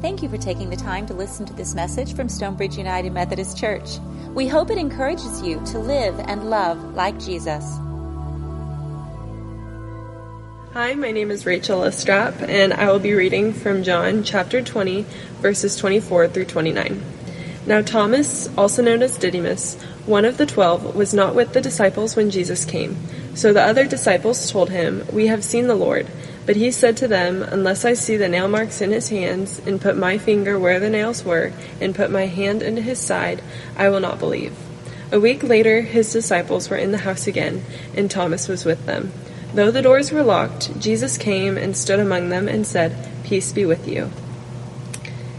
Thank you for taking the time to listen to this message from Stonebridge United Methodist Church. We hope it encourages you to live and love like Jesus. Hi, my name is Rachel Estrap, and I will be reading from John chapter 20, verses 24 through 29. Now, Thomas, also known as Didymus, one of the twelve, was not with the disciples when Jesus came. So the other disciples told him, We have seen the Lord. But he said to them, Unless I see the nail marks in his hands, and put my finger where the nails were, and put my hand into his side, I will not believe. A week later, his disciples were in the house again, and Thomas was with them. Though the doors were locked, Jesus came and stood among them and said, Peace be with you.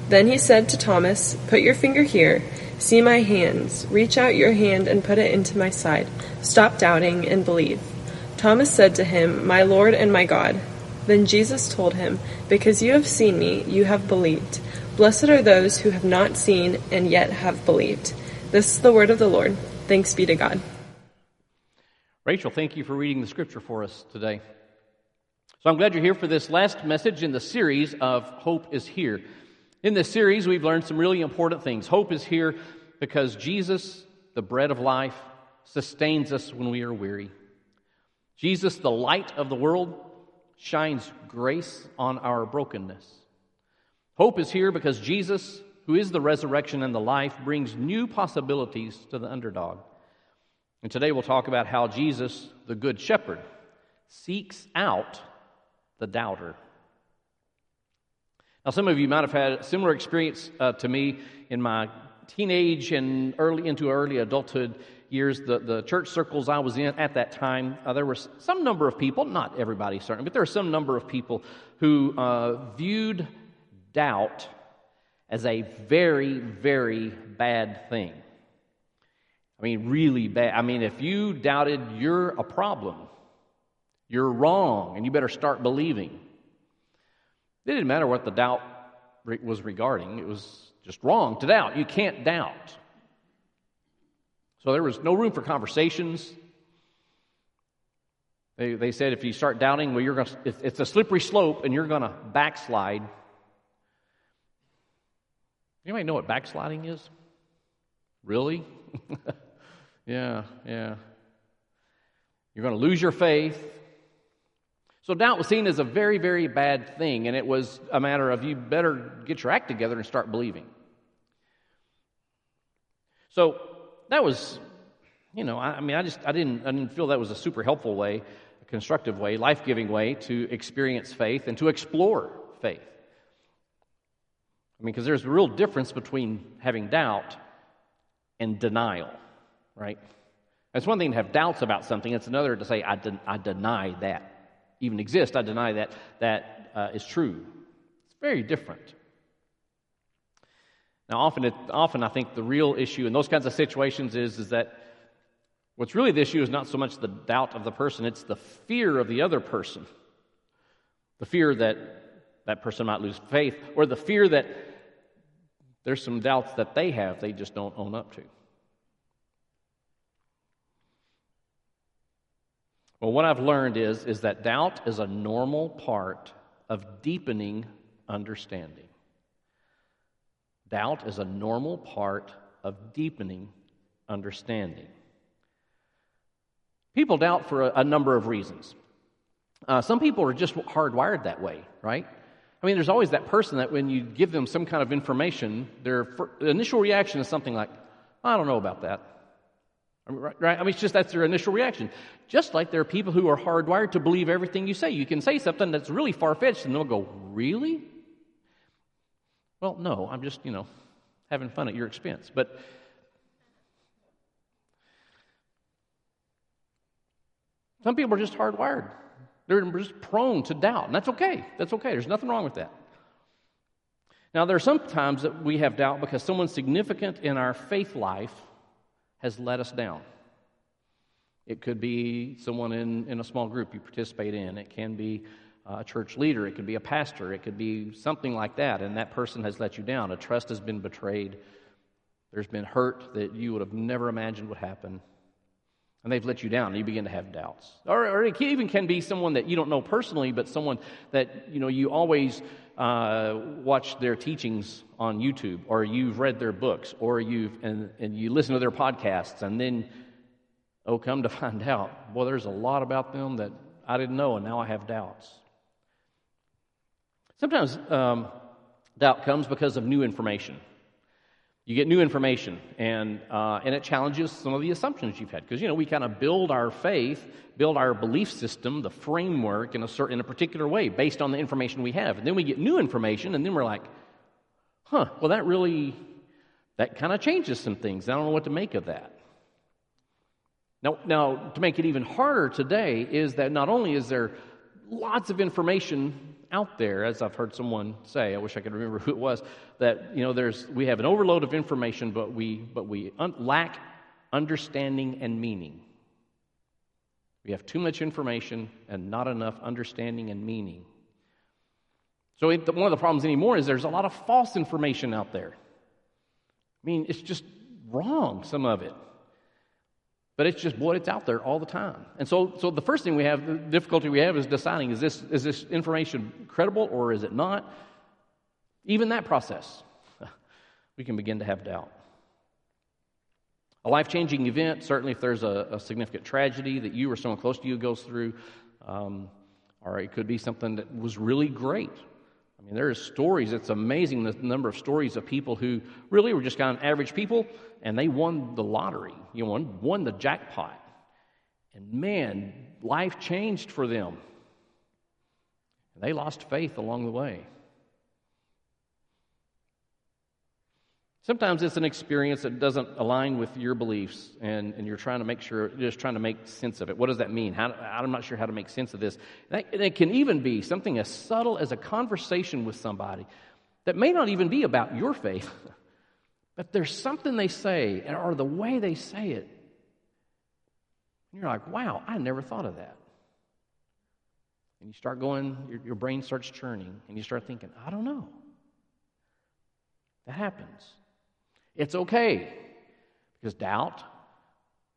Then he said to Thomas, Put your finger here. See my hands. Reach out your hand and put it into my side. Stop doubting and believe. Thomas said to him, My Lord and my God. Then Jesus told him, Because you have seen me, you have believed. Blessed are those who have not seen and yet have believed. This is the word of the Lord. Thanks be to God. Rachel, thank you for reading the scripture for us today. So I'm glad you're here for this last message in the series of Hope is Here. In this series, we've learned some really important things. Hope is here because Jesus, the bread of life, sustains us when we are weary. Jesus, the light of the world, shines grace on our brokenness. Hope is here because Jesus, who is the resurrection and the life, brings new possibilities to the underdog. And today we'll talk about how Jesus, the Good Shepherd, seeks out the doubter. Now, some of you might have had a similar experience uh, to me in my teenage and early into early adulthood years, the, the church circles I was in at that time, uh, there were some number of people, not everybody certainly, but there were some number of people who uh, viewed doubt as a very, very bad thing. I mean, really bad. I mean, if you doubted, you're a problem. You're wrong, and you better start believing. It didn't matter what the doubt was regarding, it was just wrong to doubt. You can't doubt. So there was no room for conversations. They, they said if you start doubting, well, you're going to, it's a slippery slope and you're going to backslide. Anybody know what backsliding is? Really? yeah, yeah. You're going to lose your faith. So doubt was seen as a very, very bad thing, and it was a matter of you better get your act together and start believing. So that was, you know, I, I mean, I just, I didn't, I didn't feel that was a super helpful way, a constructive way, life giving way to experience faith and to explore faith. I mean, because there's a real difference between having doubt and denial, right? It's one thing to have doubts about something, it's another to say, I, de- I deny that even exists, I deny that that uh, is true. It's very different. Now, often, it, often I think the real issue in those kinds of situations is, is that what's really the issue is not so much the doubt of the person, it's the fear of the other person. The fear that that person might lose faith, or the fear that there's some doubts that they have they just don't own up to. Well, what I've learned is, is that doubt is a normal part of deepening understanding. Doubt is a normal part of deepening understanding. People doubt for a, a number of reasons. Uh, some people are just hardwired that way, right? I mean, there's always that person that when you give them some kind of information, their initial reaction is something like, I don't know about that. I mean, right? I mean, it's just that's their initial reaction. Just like there are people who are hardwired to believe everything you say. You can say something that's really far fetched, and they'll go, Really? Well, no, I'm just, you know, having fun at your expense. But some people are just hardwired. They're just prone to doubt, and that's okay. That's okay. There's nothing wrong with that. Now, there are some times that we have doubt because someone significant in our faith life has let us down. It could be someone in, in a small group you participate in. It can be a church leader, it could be a pastor, it could be something like that, and that person has let you down. A trust has been betrayed. There's been hurt that you would have never imagined would happen. And they've let you down, and you begin to have doubts. Or, or it even can be someone that you don't know personally, but someone that you know you always uh, watched their teachings on YouTube, or you've read their books, or you've and, and you listen to their podcasts, and then oh, come to find out, well, there's a lot about them that I didn't know, and now I have doubts. Sometimes um, doubt comes because of new information. You get new information, and, uh, and it challenges some of the assumptions you've had. Because, you know, we kind of build our faith, build our belief system, the framework in a, certain, in a particular way based on the information we have. And then we get new information, and then we're like, huh, well, that really, that kind of changes some things. I don't know what to make of that. Now, now, to make it even harder today is that not only is there lots of information out there, as I've heard someone say, I wish I could remember who it was, that you know there's we have an overload of information, but we but we un- lack understanding and meaning. We have too much information and not enough understanding and meaning. So it, one of the problems anymore is there's a lot of false information out there. I mean, it's just wrong, some of it. But it's just, boy, it's out there all the time. And so, so the first thing we have, the difficulty we have is deciding is this, is this information credible or is it not? Even that process, we can begin to have doubt. A life changing event, certainly if there's a, a, significant tragedy that you or someone close to you goes through, um, or it could be something that was really great. I mean, there are stories, it's amazing the number of stories of people who really were just kind of average people and they won the lottery, you know, won, won the jackpot. And man, life changed for them. They lost faith along the way. Sometimes it's an experience that doesn't align with your beliefs, and, and you're trying to make sure, just trying to make sense of it. What does that mean? How, I'm not sure how to make sense of this. And it can even be something as subtle as a conversation with somebody that may not even be about your faith, But there's something they say, or the way they say it. And you're like, wow, I never thought of that. And you start going, your, your brain starts churning, and you start thinking, I don't know. That happens. It's okay, because doubt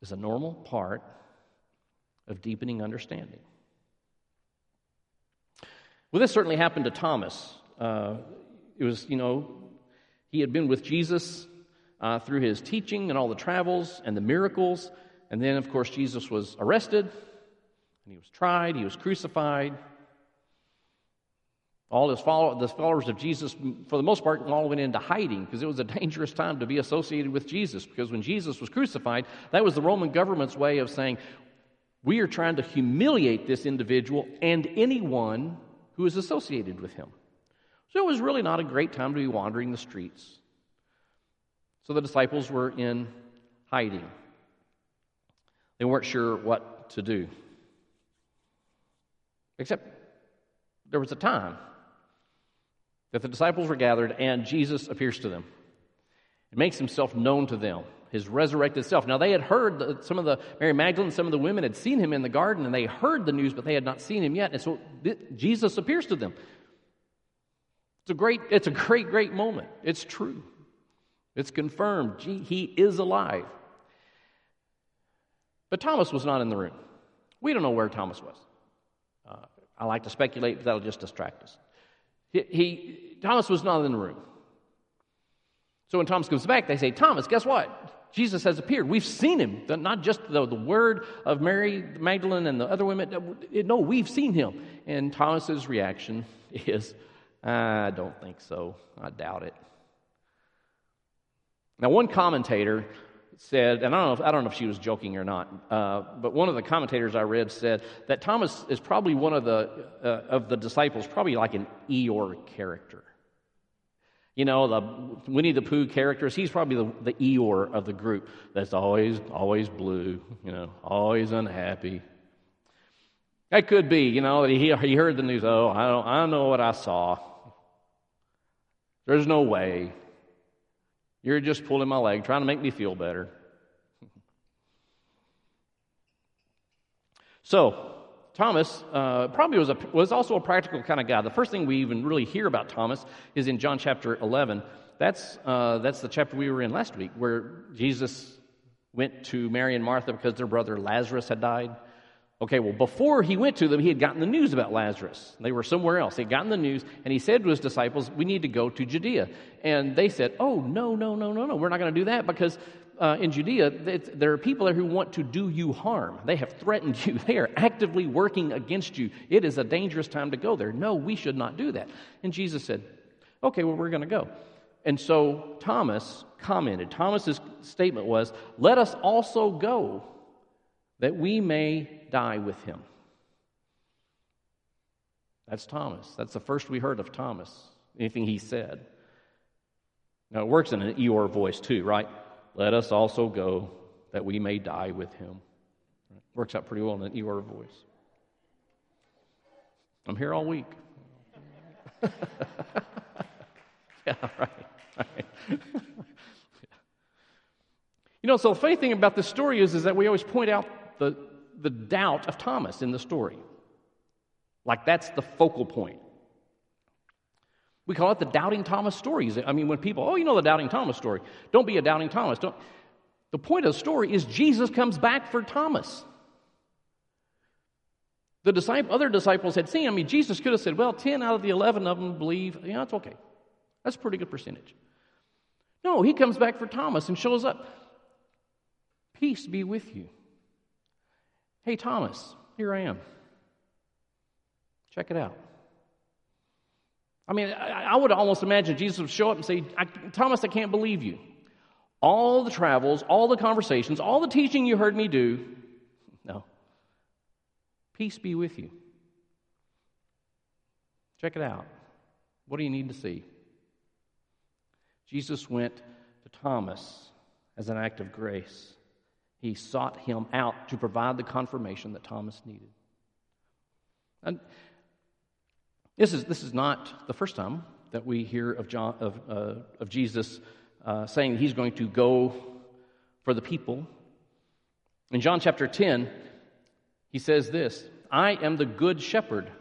is a normal part of deepening understanding. Well, this certainly happened to Thomas. Uh, it was, you know, he had been with Jesus uh, through his teaching and all the travels and the miracles. And then, of course, Jesus was arrested and he was tried, he was crucified. All his follow- the followers of Jesus, for the most part, all went into hiding because it was a dangerous time to be associated with Jesus. Because when Jesus was crucified, that was the Roman government's way of saying, we are trying to humiliate this individual and anyone who is associated with him. So it was really not a great time to be wandering the streets. So the disciples were in hiding. They weren't sure what to do. Except there was a time that the disciples were gathered and Jesus appears to them. It makes himself known to them, his resurrected self. Now, they had heard that some of the, Mary Magdalene, some of the women had seen him in the garden and they heard the news, but they had not seen him yet. And so Jesus appears to them. It's a great, it's a great, great moment. It's true. It's confirmed. Gee, he is alive. But Thomas was not in the room. We don't know where Thomas was. Uh, I like to speculate, but that'll just distract us. He, he, Thomas was not in the room. So when Thomas comes back, they say, Thomas, guess what? Jesus has appeared. We've seen him. Not just the, the word of Mary Magdalene and the other women. No, we've seen him. And Thomas's reaction is, I don't think so. I doubt it. Now, one commentator said, and I don't know if, I don't know if she was joking or not, uh, but one of the commentators I read said that Thomas is probably one of the, uh, of the disciples, probably like an Eeyore character. You know, the Winnie the Pooh characters, he's probably the, the Eeyore of the group that's always, always blue, you know, always unhappy. That could be, you know, that he, he heard the news, oh, I don't, I don't know what I saw. There's no way. You're just pulling my leg, trying to make me feel better. so, Thomas uh, probably was, a, was also a practical kind of guy. The first thing we even really hear about Thomas is in John chapter 11. That's, uh, that's the chapter we were in last week, where Jesus went to Mary and Martha because their brother Lazarus had died. Okay, well, before he went to them, he had gotten the news about Lazarus. They were somewhere else. He'd gotten the news, and he said to his disciples, We need to go to Judea. And they said, Oh, no, no, no, no, no. We're not going to do that because uh, in Judea, there are people there who want to do you harm. They have threatened you. They are actively working against you. It is a dangerous time to go there. No, we should not do that. And Jesus said, Okay, well, we're going to go. And so Thomas commented. Thomas's statement was, Let us also go that we may die with him. That's Thomas. That's the first we heard of Thomas, anything he said. Now, it works in an Eeyore voice too, right? Let us also go that we may die with him. Works out pretty well in an Eeyore voice. I'm here all week. yeah, right. right. you know, so the funny thing about this story is, is that we always point out the, the doubt of Thomas in the story. Like that's the focal point. We call it the doubting Thomas stories. I mean, when people, oh, you know the doubting Thomas story. Don't be a doubting Thomas. Don't. The point of the story is Jesus comes back for Thomas. The disciple, other disciples had seen. I mean, Jesus could have said, well, 10 out of the 11 of them believe. Yeah, that's okay. That's a pretty good percentage. No, he comes back for Thomas and shows up. Peace be with you. Hey, Thomas, here I am. Check it out. I mean, I, would almost imagine Jesus would show up and say, Thomas, I can't believe you. All the travels, all the conversations, all the teaching you heard me do, no. Peace be with you. Check it out. What do you need to see? Jesus went to Thomas as an act of grace. He sought him out to provide the confirmation that Thomas needed. And this is, this is not the first time that we hear of, John, of, uh, of Jesus uh, saying he's going to go for the people. In John chapter 10, he says this I am the good shepherd.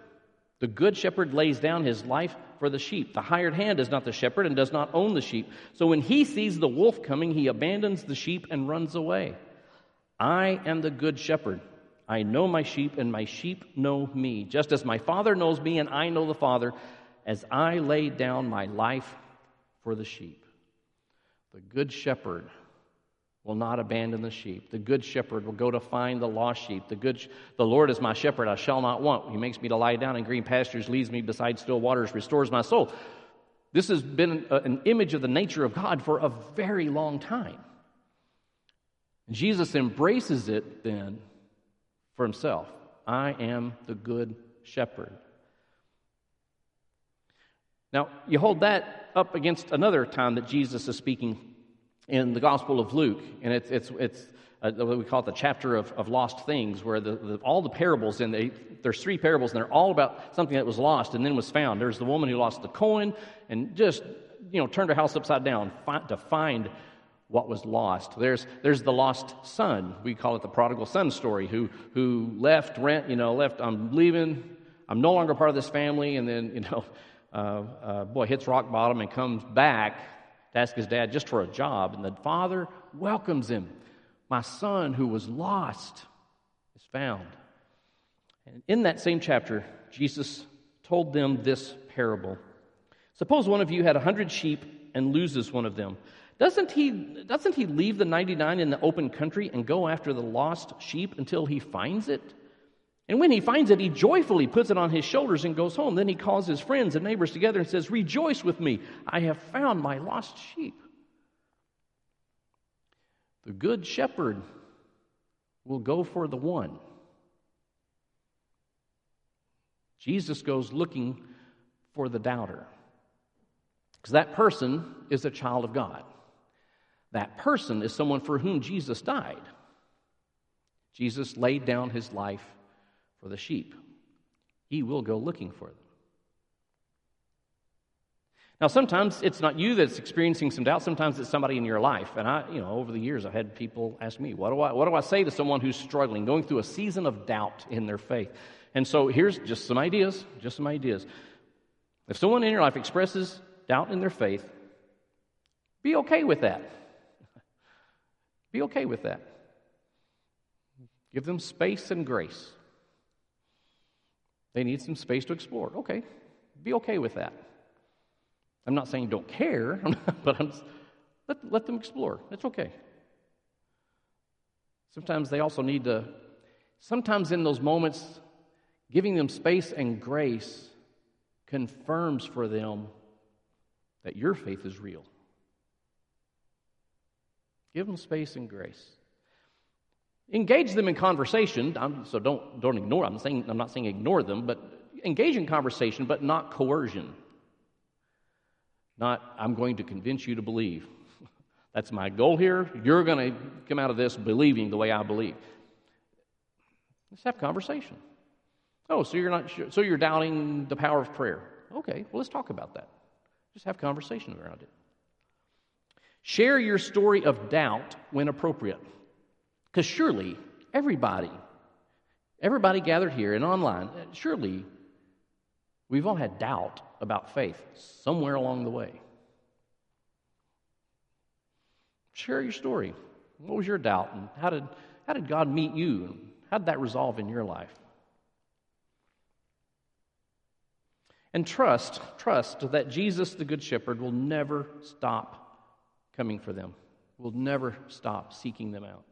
The good shepherd lays down his life for the sheep. The hired hand is not the shepherd and does not own the sheep. So when he sees the wolf coming, he abandons the sheep and runs away. I am the good shepherd. I know my sheep, and my sheep know me, just as my Father knows me, and I know the Father, as I lay down my life for the sheep. The good shepherd will not abandon the sheep. The good shepherd will go to find the lost sheep. The good the Lord is my shepherd, I shall not want. He makes me to lie down in green pastures, leads me beside still waters, restores my soul. This has been uh, an image of the nature of God for a very long time. Jesus embraces it then for himself. I am the good shepherd. Now, you hold that up against another time that Jesus is speaking in the Gospel of Luke, and it's, it's, it's uh, what we call it the chapter of, of lost things, where the, the, all the parables, and they, there's three parables, and they're all about something that was lost and then was found. There's the woman who lost the coin and just, you know, turned her house upside down to find what was lost. There's, there's the lost son. We call it the prodigal son story, who, who left, rent, you know, left, I'm leaving, I'm no longer part of this family, and then, you know, uh, uh, boy, hits rock bottom and comes back to ask his dad just for a job. And the father welcomes him. My son who was lost is found. And in that same chapter, Jesus told them this parable. Suppose one of you had a hundred sheep and loses one of them. Doesn't he, doesn't he leave the 99 in the open country and go after the lost sheep until he finds it? And when he finds it, he joyfully puts it on his shoulders and goes home. Then he calls his friends and neighbors together and says, Rejoice with me, I have found my lost sheep. The good shepherd will go for the one. Jesus goes looking for the doubter. Because that person is a child of God. That person is someone for whom Jesus died. Jesus laid down his life for the sheep. He will go looking for them. Now, sometimes it's not you that's experiencing some doubt. Sometimes it's somebody in your life. And I, you know, over the years, I've had people ask me, what do I, what do I say to someone who's struggling, going through a season of doubt in their faith? And so here's just some ideas, just some ideas. If someone in your life expresses doubt in their faith, be okay with that. Be okay with that. Give them space and grace. They need some space to explore. Okay, be okay with that. I'm not saying don't care, but I'm, let, let them explore. It's okay. Sometimes they also need to, sometimes in those moments, giving them space and grace confirms for them that your faith is real. Give them space and grace. Engage them in conversation. I'm, so don't, don't ignore. I'm, saying, I'm not saying ignore them, but engage in conversation, but not coercion. Not, I'm going to convince you to believe. That's my goal here. You're going to come out of this believing the way I believe. Let's have conversation. Oh, so you're not sure, so you're doubting the power of prayer. Okay, well let's talk about that. Just have conversation around it. Share your story of doubt when appropriate. Because surely everybody, everybody gathered here and online, surely we've all had doubt about faith somewhere along the way. Share your story. What was your doubt? And how did, how did God meet you? And how did that resolve in your life? And trust, trust that Jesus, the Good Shepherd, will never stop coming for them, will never stop seeking them out.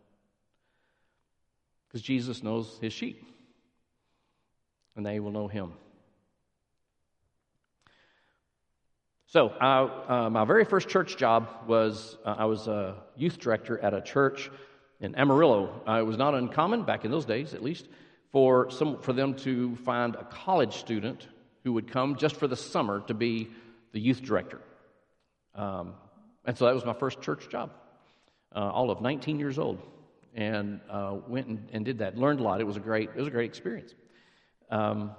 Because Jesus knows his sheep, and they will know him. So, uh, my very first church job was uh, I was a youth director at a church in Amarillo. Uh, it was not uncommon, back in those days at least, for, some, for them to find a college student who would come just for the summer to be the youth director. Um, and so that was my first church job, uh, all of 19 years old. And uh, went and, and, did that. Learned a lot. It was a great, it was a great experience. Um,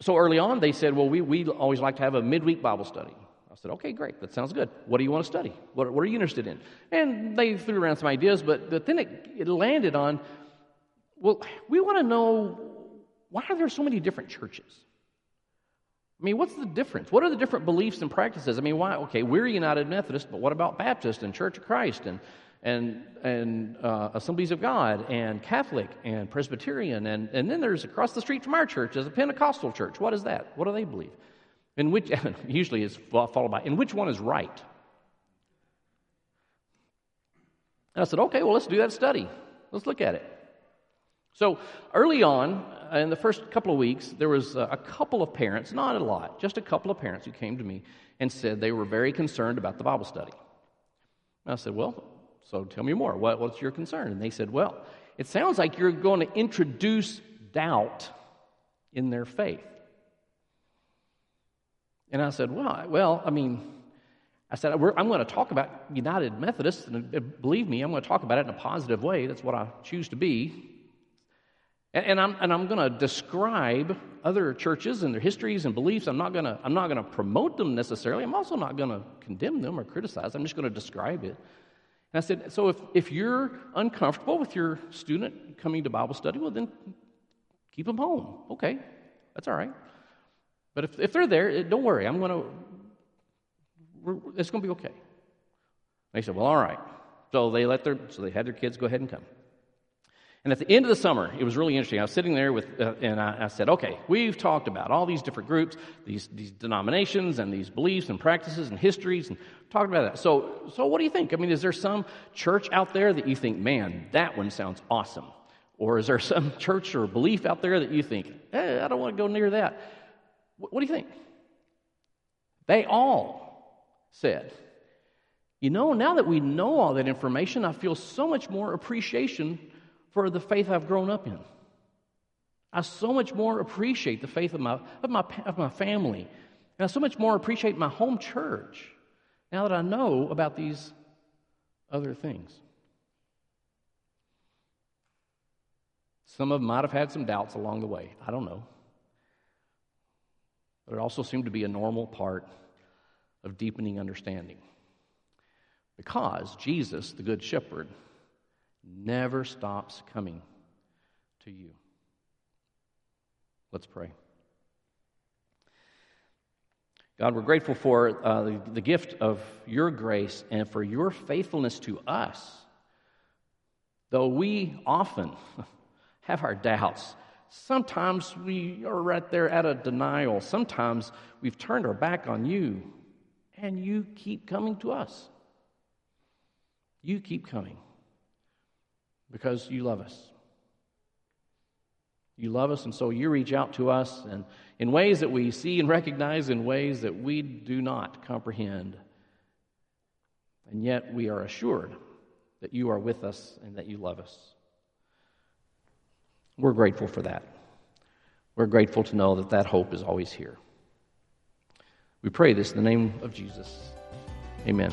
so early on, they said, Well, we, we always like to have a midweek Bible study. I said, Okay, great. That sounds good. What do you want to study? What, what are you interested in? And they threw around some ideas, but, but then it, it landed on, Well, we want to know why are there so many different churches? I mean, what's the difference? What are the different beliefs and practices? I mean, why? Okay, we're United Methodist, but what about Baptist and Church of Christ and and, and uh, Assemblies of God and Catholic and Presbyterian. And, and then there's across the street from our church is a Pentecostal church. What is that? What do they believe? In which, usually is followed by, in which one is right? And I said, okay, well, let's do that study. Let's look at it. So early on, uh, in the first couple of weeks, there was a couple of parents, not a lot, just a couple of parents who came to me and said they were very concerned about the Bible study. And I said, well, so tell me more. What, what's your concern? And they said, Well, it sounds like you're going to introduce doubt in their faith. And I said, Well, well I mean, I said, I'm going to talk about United Methodists, and uh, believe me, I'm going to talk about it in a positive way. That's what I choose to be. And, and I'm, and I'm going to describe other churches and their histories and beliefs. I'm not going to, promote them necessarily. I'm also not going to condemn them or criticize. I'm just going to describe it. And I said, so if, if you're uncomfortable with your student coming to Bible study, well, then keep them home. Okay, that's all right. But if, if they're there, don't worry. I'm going to, it's going to be okay. They said, well, all right. So they let their, so they had their kids go ahead and come. And at the end of the summer, it was really interesting. I was sitting there with, uh, and I, I, said, okay, we've talked about all these different groups, these, these denominations, and these beliefs and practices and histories, and talked about that. So, so what do you think? I mean, is there some church out there that you think, man, that one sounds awesome? Or is there some church or belief out there that you think, I don't want to go near that? What, what do you think? They all said, you know, now that we know all that information, I feel so much more appreciation for the faith I've grown up in. I so much more appreciate the faith of my, of my, of my family. And I so much more appreciate my home church now that I know about these other things. Some of them might have had some doubts along the way. I don't know. But it also seemed to be a normal part of deepening understanding. Because Jesus, the Good Shepherd, never stops coming to you. Let's pray. God, we're grateful for uh, the, the gift of your grace and for your faithfulness to us. Though we often have our doubts, Sometimes we are right there at a denial. Sometimes we've turned our back on you, and you keep coming to us. You keep coming because you love us. You love us, and so you reach out to us and in ways that we see and recognize, in ways that we do not comprehend. And yet we are assured that you are with us and that you love us. We're grateful for that. We're grateful to know that that hope is always here. We pray this in the name of Jesus. Amen.